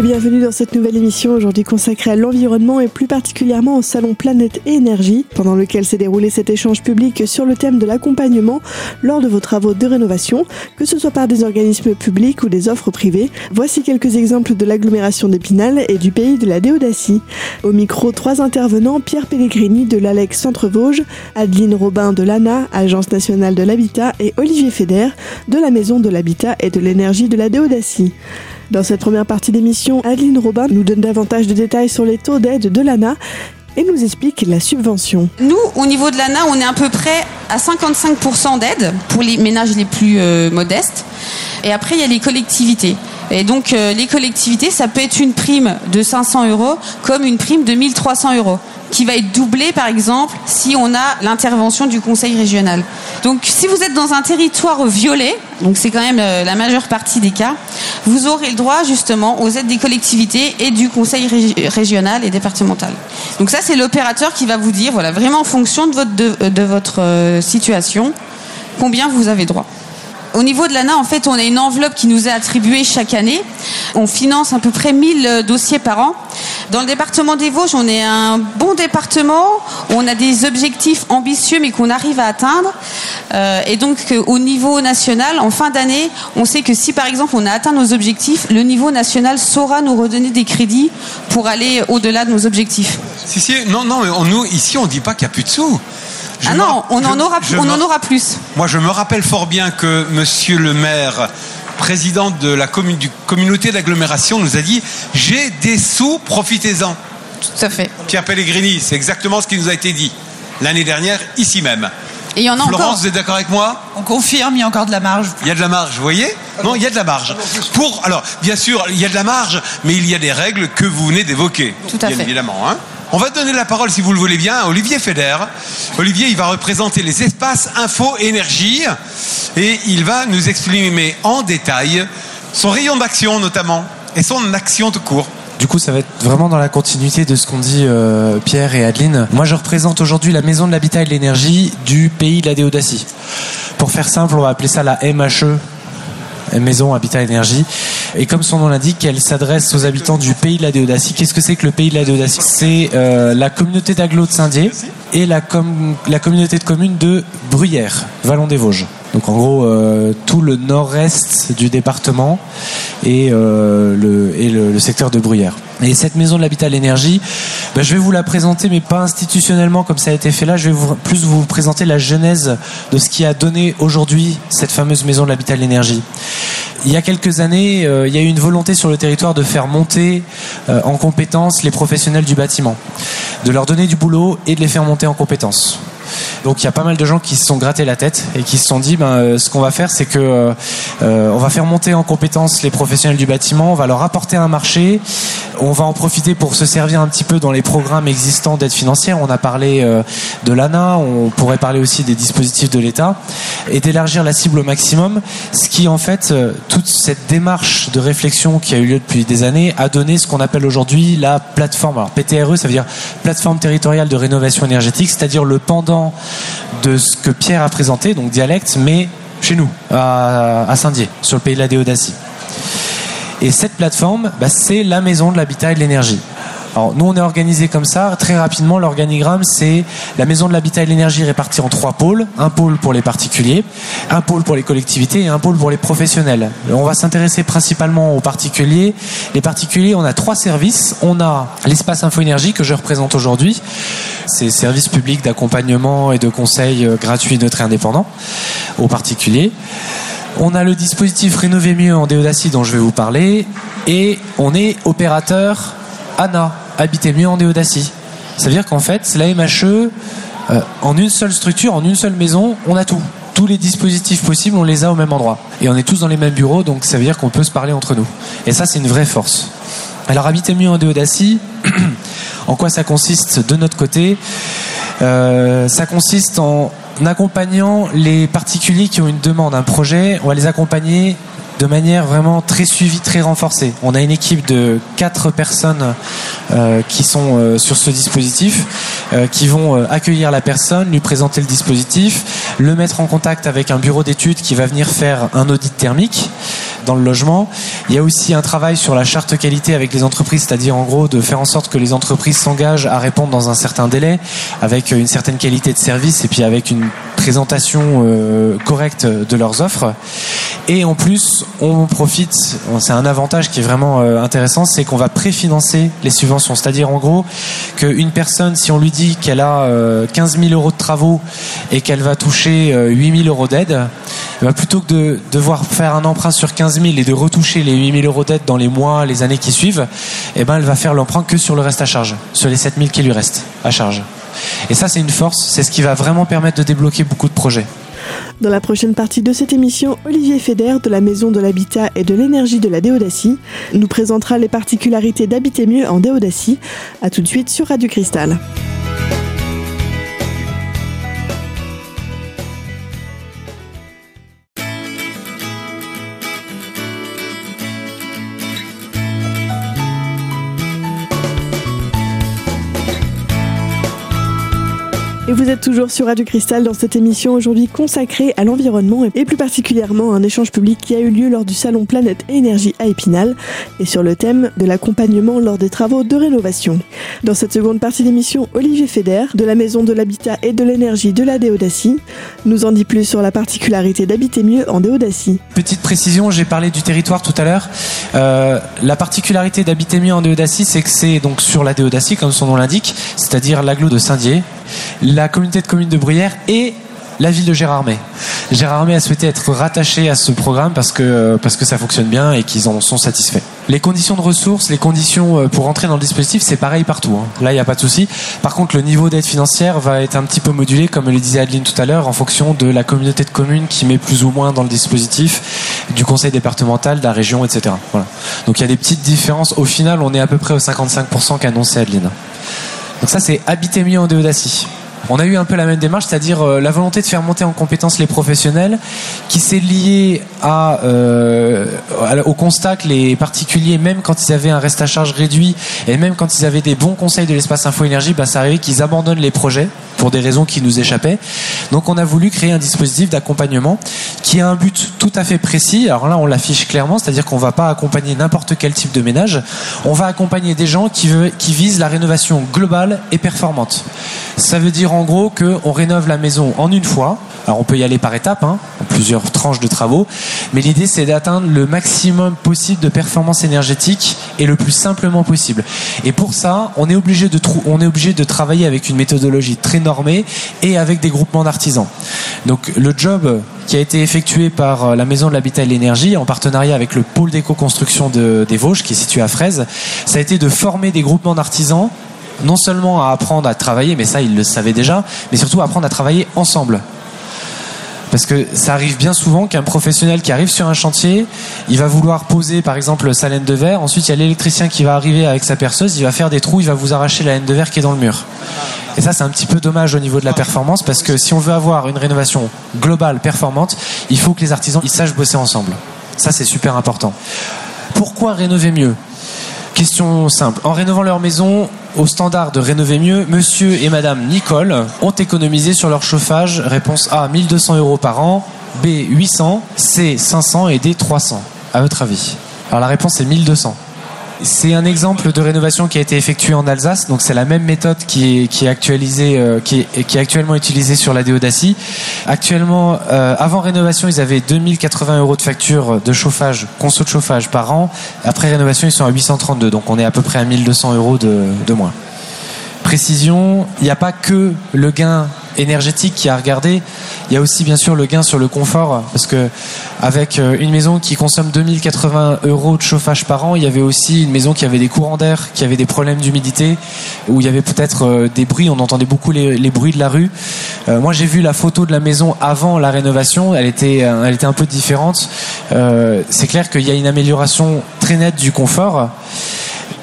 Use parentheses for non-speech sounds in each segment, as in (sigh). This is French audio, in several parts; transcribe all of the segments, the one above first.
et bienvenue dans cette nouvelle émission aujourd'hui consacrée à l'environnement et plus particulièrement au salon Planète et Énergie, pendant lequel s'est déroulé cet échange public sur le thème de l'accompagnement lors de vos travaux de rénovation, que ce soit par des organismes publics ou des offres privées. Voici quelques exemples de l'agglomération d'Épinal et du pays de la Déodacie. Au micro, trois intervenants, Pierre Pellegrini de l'Alex Centre-Vosges, Adeline Robin de l'ANA, Agence nationale de l'habitat, et Olivier Feder de la Maison de l'habitat et de l'énergie de la Déodacie. Dans cette première partie d'émission, Adeline Robin nous donne davantage de détails sur les taux d'aide de l'ANA et nous explique la subvention. Nous, au niveau de l'ANA, on est à peu près à 55% d'aide pour les ménages les plus euh, modestes. Et après, il y a les collectivités. Et donc, euh, les collectivités, ça peut être une prime de 500 euros comme une prime de 1300 euros qui va être doublée, par exemple, si on a l'intervention du conseil régional. Donc, si vous êtes dans un territoire violet, donc c'est quand même euh, la majeure partie des cas, vous aurez le droit justement aux aides des collectivités et du conseil régional et départemental. Donc ça, c'est l'opérateur qui va vous dire, voilà, vraiment en fonction de votre, de, votre euh, situation, combien vous avez droit. Au niveau de l'ANA, en fait, on a une enveloppe qui nous est attribuée chaque année. On finance à peu près 1000 euh, dossiers par an. Dans le département des Vosges, on est un bon département. On a des objectifs ambitieux, mais qu'on arrive à atteindre. Euh, et donc, au niveau national, en fin d'année, on sait que si, par exemple, on a atteint nos objectifs, le niveau national saura nous redonner des crédits pour aller au-delà de nos objectifs. Si, si, non, non, mais nous, ici, on ne dit pas qu'il n'y a plus de sous ah non, on, en, aura, on en aura plus. Moi, je me rappelle fort bien que monsieur le maire, président de la communauté d'agglomération, nous a dit J'ai des sous, profitez-en. Tout à fait. Pierre Pellegrini, c'est exactement ce qui nous a été dit l'année dernière, ici même. Et il y en a Florence, vous êtes d'accord avec moi? On confirme, il y a encore de la marge. Il y a de la marge, vous voyez? Non, il y a de la marge. Pour, alors, bien sûr, il y a de la marge, mais il y a des règles que vous venez d'évoquer. Tout à bien fait. évidemment. Hein on va donner la parole, si vous le voulez bien, à Olivier Feder. Olivier, il va représenter les espaces info énergie et il va nous exprimer en détail son rayon d'action notamment et son action de cours. Du coup, ça va être vraiment dans la continuité de ce qu'ont dit euh, Pierre et Adeline. Moi, je représente aujourd'hui la Maison de l'Habitat et de l'Énergie du pays de la Déodacie. Pour faire simple, on va appeler ça la MHE, Maison Habitat Énergie. Et comme son nom l'indique, elle s'adresse aux habitants du pays de la Déodacie. Qu'est-ce que c'est que le pays de la Déodacie C'est euh, la communauté d'agglo de Saint-Dié et la, la communauté de communes de Bruyères, Vallon des Vosges. Donc en gros, euh, tout le nord-est du département et, euh, le, secteur de Bruyères. Et cette maison de l'habitat l'énergie, ben, je vais vous la présenter, mais pas institutionnellement comme ça a été fait là. Je vais vous, plus vous présenter la genèse de ce qui a donné aujourd'hui cette fameuse maison de l'habitat l'énergie. Il y a quelques années, euh, il y a eu une volonté sur le territoire de faire monter en compétences les professionnels du bâtiment, de leur donner du boulot et de les faire monter en compétences. Donc il y a pas mal de gens qui se sont grattés la tête et qui se sont dit ben, euh, ce qu'on va faire c'est que euh, euh, on va faire monter en compétence les professionnels du bâtiment, on va leur apporter un marché, on va en profiter pour se servir un petit peu dans les programmes existants d'aide financière. On a parlé de l'ANA, on pourrait parler aussi des dispositifs de l'État et d'élargir la cible au maximum, ce qui en fait toute cette démarche de réflexion qui a eu lieu depuis des années a donné ce qu'on appelle aujourd'hui la plateforme. Alors PTRE, ça veut dire plateforme territoriale de rénovation énergétique, c'est-à-dire le pendant de ce que Pierre a présenté, donc dialecte, mais chez nous, à, Saint-Dié, sur le pays de la Déodacie. Et cette plateforme, bah, c'est la maison de l'habitat et de l'énergie. Alors nous on est organisé comme ça. Très rapidement, l'organigramme c'est la maison de l'habitat et de l'énergie répartie en trois pôles. Un pôle pour les particuliers, un pôle pour les collectivités et un pôle pour les professionnels. On va s'intéresser principalement aux particuliers. Les particuliers, on a trois services. On a l'espace info énergie que je représente aujourd'hui. C'est service public d'accompagnement et de conseil euh, gratuit, neutre et indépendant aux particuliers. On a le dispositif Rénover mieux en Déodacie dont je vais vous parler. Et on est opérateur ANA, Habiter mieux en Déodacie. Ça veut dire qu'en fait, la MHE, euh, en une seule structure, en une seule maison, on a tout. Tous les dispositifs possibles, on les a au même endroit. Et on est tous dans les mêmes bureaux, donc ça veut dire qu'on peut se parler entre nous. Et ça, c'est une vraie force. Alors, habiter mieux en Déodacie, (clears throat) en quoi ça consiste de notre côté euh, Ça consiste en accompagnant les particuliers qui ont une demande, un projet, on va les accompagner de manière vraiment très suivie, très renforcée. On a une équipe de quatre personnes euh, qui sont euh, sur ce dispositif, euh, qui vont accueillir la personne, lui présenter le dispositif, le mettre en contact avec un bureau d'études qui va venir faire un audit thermique, dans le logement. Il y a aussi un travail sur la charte qualité avec les entreprises, c'est-à-dire en gros de faire en sorte que les entreprises s'engagent à répondre dans un certain délai, avec une certaine qualité de service et puis avec une présentation euh, correcte de leurs offres. Et en plus, on profite, c'est un avantage qui est vraiment euh, intéressant, c'est qu'on va préfinancer les subventions. C'est-à-dire en gros qu'une personne, si on lui dit qu'elle a 15 000 euros de travaux et qu'elle va toucher 8 000 euros d'aide, eh ben, plutôt que de devoir faire un emprunt sur 15 000 et de retoucher les 8 000 euros d'aide dans les mois, les années qui suivent, eh ben, elle va faire l'emprunt que sur le reste à charge, sur les 7 000 qui lui restent à charge. Et ça, c'est une force, c'est ce qui va vraiment permettre de débloquer beaucoup de projets. Dans la prochaine partie de cette émission, Olivier Feder de la Maison de l'Habitat et de l'Énergie de la Déodacie nous présentera les particularités d'habiter mieux en Déodacie. A tout de suite sur Radio Cristal. Et vous êtes toujours sur Radio Cristal dans cette émission aujourd'hui consacrée à l'environnement et plus particulièrement à un échange public qui a eu lieu lors du salon Planète et Énergie à Épinal et sur le thème de l'accompagnement lors des travaux de rénovation. Dans cette seconde partie d'émission, Olivier Feder de la Maison de l'Habitat et de l'Énergie de la Déodacie nous en dit plus sur la particularité d'habiter mieux en Déodacie. Petite précision, j'ai parlé du territoire tout à l'heure. Euh, la particularité d'habiter mieux en Déodacie, c'est que c'est donc sur la Déodacie, comme son nom l'indique, c'est-à-dire l'agglo de Saint-Dié, la communauté de communes de Bruyères et la ville de Gérardmer. Gérardmer a souhaité être rattaché à ce programme parce que, parce que ça fonctionne bien et qu'ils en sont satisfaits. Les conditions de ressources, les conditions euh, pour entrer dans le dispositif, c'est pareil partout. Hein. Là, il n'y a pas de souci. Par contre, le niveau d'aide financière va être un petit peu modulé, comme le disait Adeline tout à l'heure, en fonction de la communauté de communes qui met plus ou moins dans le dispositif, du conseil départemental, de la région, etc. Voilà. Donc il y a des petites différences. Au final, on est à peu près au 55% qu'annonçait Adeline. Donc ça, c'est habiter mieux en Déodacie on a eu un peu la même démarche, c'est-à-dire euh, la volonté de faire monter en compétence les professionnels, qui s'est liée à, euh, au constat que les particuliers, même quand ils avaient un reste à charge réduit et même quand ils avaient des bons conseils de l'espace info énergie, bah, ça arrivait qu'ils abandonnent les projets pour des raisons qui nous échappaient. Donc on a voulu créer un dispositif d'accompagnement qui a un but tout à fait précis. Alors là, on l'affiche clairement, c'est-à-dire qu'on va pas accompagner n'importe quel type de ménage. On va accompagner des gens qui, qui visent la rénovation globale et performante. Ça veut dire en gros qu'on rénove la maison en une fois. Alors on peut y aller par étapes, hein, plusieurs tranches de travaux, mais l'idée c'est d'atteindre le maximum possible de performance énergétique et le plus simplement possible. Et pour ça, on est obligé de, on est obligé de travailler avec une méthodologie très normée et avec des groupements d'artisans. Donc le job qui a été effectué par euh, la Maison de l'Habitat et de l'Énergie en partenariat avec le pôle d'éco-construction de, des Vosges qui est situé à Fraise, ça a été de former des groupements d'artisans non seulement à apprendre à travailler, mais ça ils le savaient déjà, mais surtout à apprendre à travailler ensemble. Parce que ça arrive bien souvent qu'un professionnel qui arrive sur un chantier, il va vouloir poser par exemple sa laine de verre, ensuite il y a l'électricien qui va arriver avec sa perceuse, il va faire des trous, il va vous arracher la laine de verre qui est dans le mur. Et ça c'est un petit peu dommage au niveau de la performance parce que si on veut avoir une rénovation globale performante, il faut que les artisans ils sachent bosser ensemble. Ça c'est super important. Pourquoi rénover mieux? Question simple. En rénovant leur maison au standard de rénover mieux, monsieur et madame Nicole ont économisé sur leur chauffage. Réponse A, 1200 euros par an. B, 800. C, 500 et D, 300. À votre avis Alors la réponse est 1200. C'est un exemple de rénovation qui a été effectué en Alsace, donc c'est la même méthode qui est, actualisée, euh, qui, est, actuellement utilisée sur la Déodacie. Actuellement, euh, avant rénovation, ils avaient 2080 euros de facture de chauffage, conso de chauffage par an. Après rénovation, ils sont à 832, donc on est à peu près à 1200 euros de moins. Précision, il n'y a pas que le gain énergétique qui a regardé. Il y a aussi bien sûr le gain sur le confort, parce que avec euh, une maison qui consomme 2080 euros de chauffage par an, il y avait aussi une maison qui avait des courants d'air, qui avait des problèmes d'humidité, où il y avait peut-être euh, des bruits, on entendait beaucoup les, bruits de la rue. Euh, moi j'ai vu la photo de la maison avant la rénovation, elle était, elle était un peu différente. C'est clair qu'il y a une amélioration très nette du confort.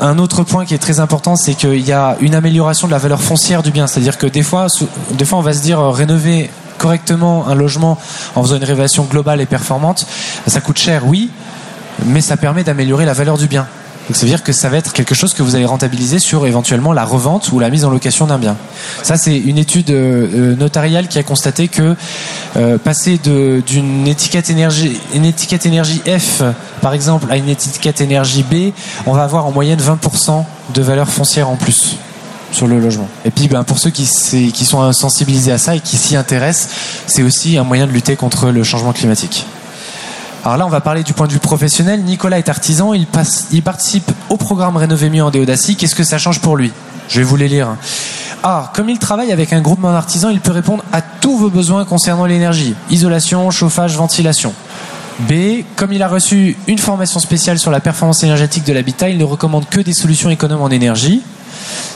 Un autre point qui est très important, c'est qu'il y a une amélioration de la valeur foncière du bien. C'est-à-dire que des fois, des fois, on va se dire euh, rénover correctement un logement en faisant une rénovation globale et performante, ça coûte cher, oui, mais ça permet d'améliorer la valeur du bien. Donc ça veut dire que ça va être quelque chose que vous allez rentabiliser sur éventuellement la revente ou la mise en location d'un bien. Ça c'est une étude euh, euh, notariale qui a constaté que euh, passer d'une étiquette énergie F par exemple à une étiquette énergie B, on va avoir en moyenne 20% de valeur foncière en plus sur le logement. Et puis ben, pour ceux qui sont sensibilisés à ça et qui s'y intéressent, c'est aussi un moyen de lutter contre le changement climatique. Alors là, on va parler du point de vue professionnel. Nicolas est artisan, il, passe, il participe au programme Rénover mieux en Déodacie. Qu'est-ce que ça change pour lui? Je vais vous les lire. A. Comme il travaille avec un groupement d'artisans, il peut répondre à tous vos besoins concernant l'énergie. Isolation, chauffage, ventilation. B. Comme il a reçu une formation spéciale sur la performance énergétique de l'habitat, il ne recommande que des solutions économes en énergie.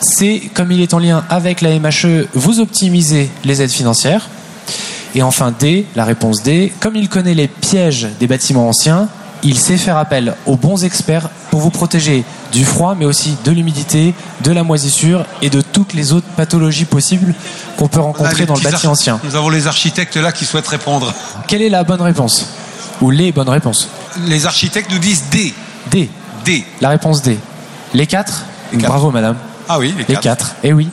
C. Comme il est en lien avec la MHE, vous optimisez les aides financières. Et enfin D, la réponse D, comme il connaît les pièges des bâtiments anciens, il sait faire appel aux bons experts pour vous protéger du froid, mais aussi de l'humidité, de la moisissure et de toutes les autres pathologies possibles qu'on peut rencontrer dans le bâti ancien. Nous avons les architectes là qui souhaitent répondre. Quelle est la bonne réponse Ou les bonnes réponses? Les architectes nous disent D. D, D. la réponse D. Les quatre? Les quatre. Bravo madame. Ah oui, les Les quatre. quatre. Eh oui.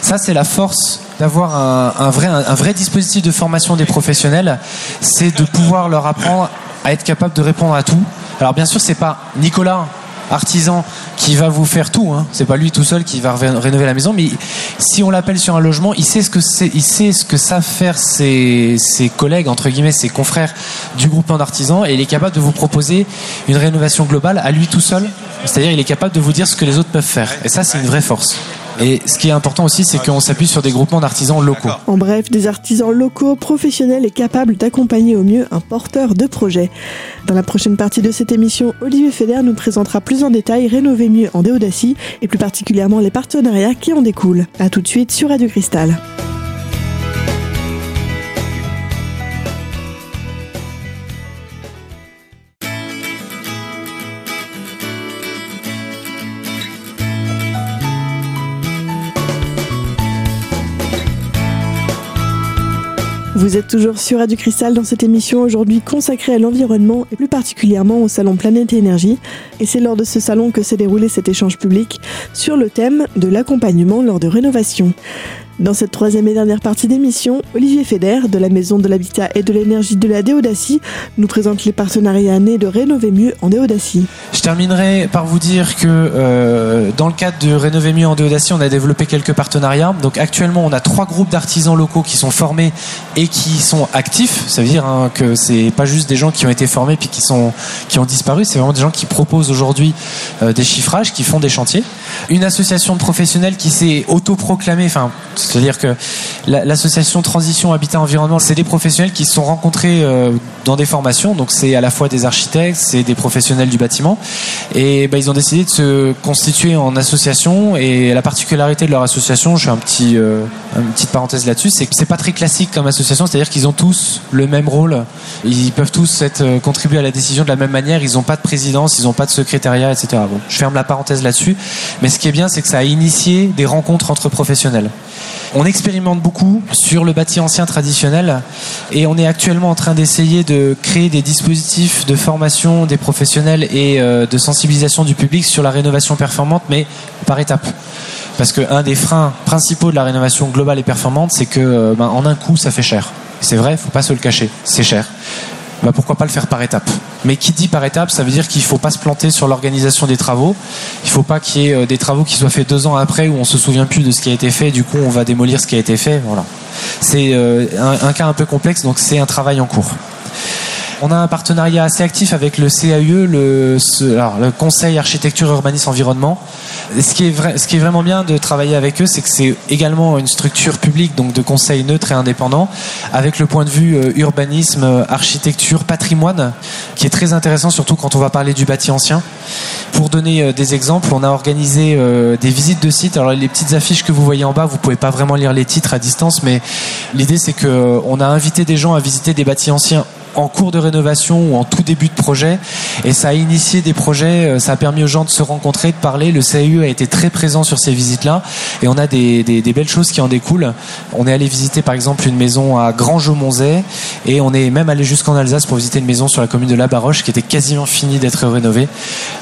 Ça, c'est la force d'avoir un, vrai, dispositif de formation des professionnels. C'est de pouvoir leur apprendre à être capable de répondre à tout. Alors, bien sûr, c'est pas Nicolas, artisan, qui va vous faire tout. Hein. C'est pas lui tout seul qui va ré- rénover la maison. Mais si on l'appelle sur un logement, il sait ce que c'est, il sait ce que savent faire ses, ses collègues, entre guillemets, ses confrères du groupement d'artisans et il est capable de vous proposer une rénovation globale à lui tout seul. C'est-à-dire, il est capable de vous dire ce que les autres peuvent faire. Et ça, c'est une vraie force. Et ce qui est important aussi, c'est qu'on s'appuie sur des groupements d'artisans locaux. En bref, des artisans locaux, professionnels et capables d'accompagner au mieux un porteur de projet. Dans la prochaine partie de cette émission, Olivier Feder nous présentera plus en détail Rénover mieux en Déodacie et plus particulièrement les partenariats qui en découlent. A tout de suite sur Radio Cristal. Vous êtes toujours sur Radio Cristal dans cette émission aujourd'hui consacrée à l'environnement et plus particulièrement au salon Planète et Énergie. Et c'est lors de ce salon que s'est déroulé cet échange public sur le thème de l'accompagnement lors de rénovation. Dans cette troisième et dernière partie d'émission, Olivier Feder de la Maison de l'Habitat et de l'Énergie de la Déodacie nous présente les partenariats nés de Rénover Mieux en Déodacie. Je terminerai par vous dire que euh, dans le cadre de Rénover mieux en Déodacie, on a développé quelques partenariats. Donc actuellement, on a trois groupes d'artisans locaux qui sont formés et qui sont actifs. Ça veut dire hein, que c'est pas juste des gens qui ont été formés puis qui sont qui ont disparu. C'est vraiment des gens qui proposent aujourd'hui euh, des chiffrages, qui font des chantiers. Une association de professionnels qui s'est autoproclamée. Enfin, c'est-à-dire que la- l'association Transition Habitat Environnement, c'est des professionnels qui se sont rencontrés euh, dans des formations. Donc c'est à la fois des architectes, c'est des professionnels du bâtiment. Et ben, ils ont décidé de se constituer en association. Et la particularité de leur association, je fais un petit, euh, une petite parenthèse là-dessus, c'est que c'est pas très classique comme association. C'est-à-dire qu'ils ont tous le même rôle. Ils peuvent tous euh, contribuer à la décision de la même manière. Ils n'ont pas de présidence, ils n'ont pas de secrétariat, etc. Je ferme la parenthèse là-dessus. Mais ce qui est bien, c'est que ça a initié des rencontres entre professionnels. On expérimente beaucoup sur le bâti ancien traditionnel et on est actuellement en train d'essayer de créer des dispositifs de formation des professionnels et euh, de sensibilisation du public sur la rénovation performante, mais par étapes. Parce qu'un des freins principaux de la rénovation globale et performante, c'est que euh, ben, en un coup, ça fait cher. C'est vrai, faut pas se le cacher, c'est cher. Bah, pourquoi pas le faire par étapes Mais qui dit par étapes, ça veut dire qu'il faut pas se planter sur l'organisation des travaux. Il faut pas qu'il y ait euh, des travaux qui soient faits deux ans après où on se souvient plus de ce qui a été fait. Du coup, on va démolir ce qui a été fait. Voilà. C'est euh, un cas un peu complexe, donc c'est un travail en cours. On a un partenariat assez actif avec le CAUE, le, Conseil Architecture Urbanisme Environnement. Ce qui, est vraiment bien de travailler avec eux, c'est que c'est également une structure publique, donc de conseil neutre et indépendant, avec le point de vue euh, urbanisme, euh, architecture, patrimoine, qui est très intéressant, surtout quand on va parler du bâti ancien. Pour donner euh, des exemples, on a organisé des visites de sites. Alors les petites affiches que vous voyez en bas, vous pouvez pas vraiment lire les titres à distance, mais l'idée c'est que on a invité des gens à visiter des bâtis anciens en cours de rénovation ou en tout début de projet. Et ça a initié des projets, euh, ça a permis aux gens de se rencontrer, de parler. Le CAE a été très présent sur ces visites-là et on a des, belles choses qui en découlent. On est allé visiter par exemple une maison à Grand-Jeu-Monzay et on est même allé jusqu'en Alsace pour visiter une maison sur la commune de La Baroche qui était quasiment finie d'être rénovée.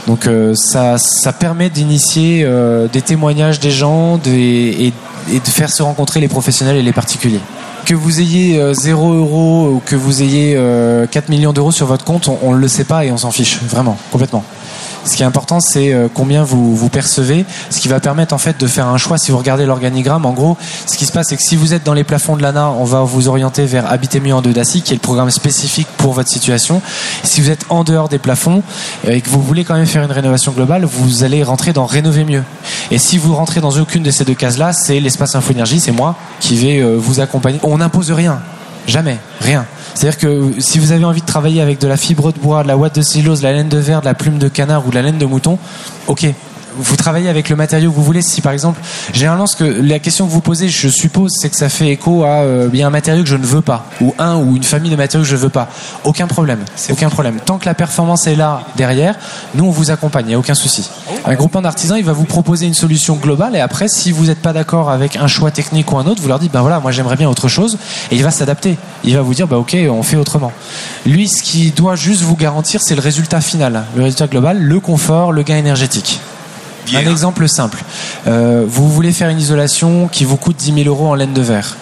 Donc euh, ça, ça permet d'initier euh, des témoignages des gens et de faire se rencontrer les professionnels et les particuliers que vous ayez 0 euros ou que vous ayez 4 millions d'euros sur votre compte, on ne le sait pas et on s'en fiche, vraiment, complètement. Ce qui est important, c'est euh, combien vous, percevez, ce qui va permettre en fait de faire un choix. Si vous regardez l'organigramme, en gros, ce qui se passe, c'est que si vous êtes dans les plafonds de l'ANA, on va vous orienter vers Habiter mieux en deux DACI, qui est le programme spécifique pour votre situation. si vous êtes en dehors des plafonds euh, et que vous voulez quand même faire une rénovation globale, vous allez rentrer dans Rénover mieux. Et si vous rentrez dans aucune de ces deux cases-là, c'est l'espace Info Énergie, c'est moi qui vais euh, vous accompagner. On n'impose rien, jamais, rien. C'est-à-dire que si vous avez envie de travailler avec de la fibre de bois, de la ouate de silose, de la laine de verre, de la plume de canard ou de la laine de mouton, ok, vous travaillez avec le matériau que vous voulez. Si par exemple, généralement, ce que la question que vous posez, je suppose, c'est que ça fait écho à euh, bien un matériau que je ne veux pas, ou un ou une famille de matériaux que je ne veux pas. Aucun problème, aucun problème. Tant que la performance est là derrière, nous on vous accompagne, il n'y a aucun souci. Un groupement d'artisans, il va vous proposer une solution globale, et après, si vous n'êtes pas d'accord avec un choix technique ou un autre, vous leur dites, ben voilà, moi j'aimerais bien autre chose, et il va s'adapter. Il va vous dire, bah ok, on fait autrement. Lui, ce qui doit juste vous garantir, c'est le résultat final, le résultat global, le confort, le gain énergétique. Un exemple simple. Euh, vous voulez faire une isolation qui vous coûte 10 000 euros en laine de verre.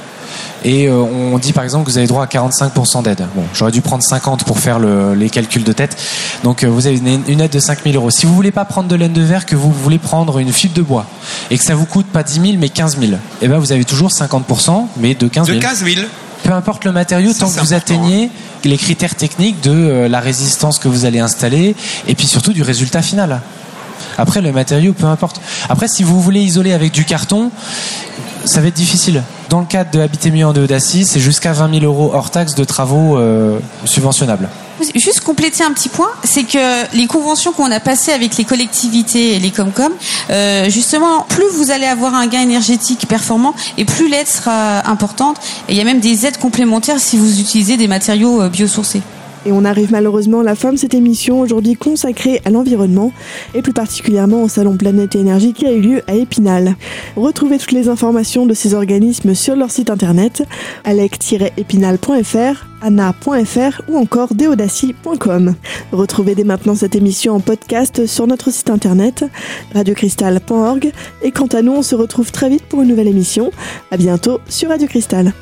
Et euh, on dit par exemple que vous avez droit à 45% d'aide. Bon, j'aurais dû prendre 50 pour faire le, les calculs de tête. Donc euh, vous avez une, une, aide de 5 000 euros. Si vous voulez pas prendre de laine de verre, que vous voulez prendre une fibre de bois et que ça vous coûte pas 10 000 mais 15 000, eh ben vous avez toujours 50% mais de 15 000. De 15 000 Peu importe le matériau, tant que vous atteignez les critères techniques de la résistance que vous allez installer et puis surtout du résultat final. Après, le matériau, peu importe. Après, si vous voulez isoler avec du carton, ça va être difficile. Dans le cadre de Habiter mieux en Audacie, c'est jusqu'à 20 000 euros hors taxe de travaux euh, subventionnables. Juste compléter un petit point, c'est que les conventions qu'on a passées avec les collectivités et les Comcom, euh, justement, plus vous allez avoir un gain énergétique performant et plus l'aide sera importante. Et il y a même des aides complémentaires si vous utilisez des matériaux euh, biosourcés. Et on arrive malheureusement à la fin de cette émission aujourd'hui consacrée à l'environnement et plus particulièrement au salon Planète et Énergie qui a eu lieu à Épinal. Retrouvez toutes les informations de ces organismes sur leur site internet alec-épinal.fr, anna.fr ou encore deodacie.com. Retrouvez dès maintenant cette émission en podcast sur notre site internet radiocristal.org et quant à nous on se retrouve très vite pour une nouvelle émission. À bientôt sur Radio Cristal.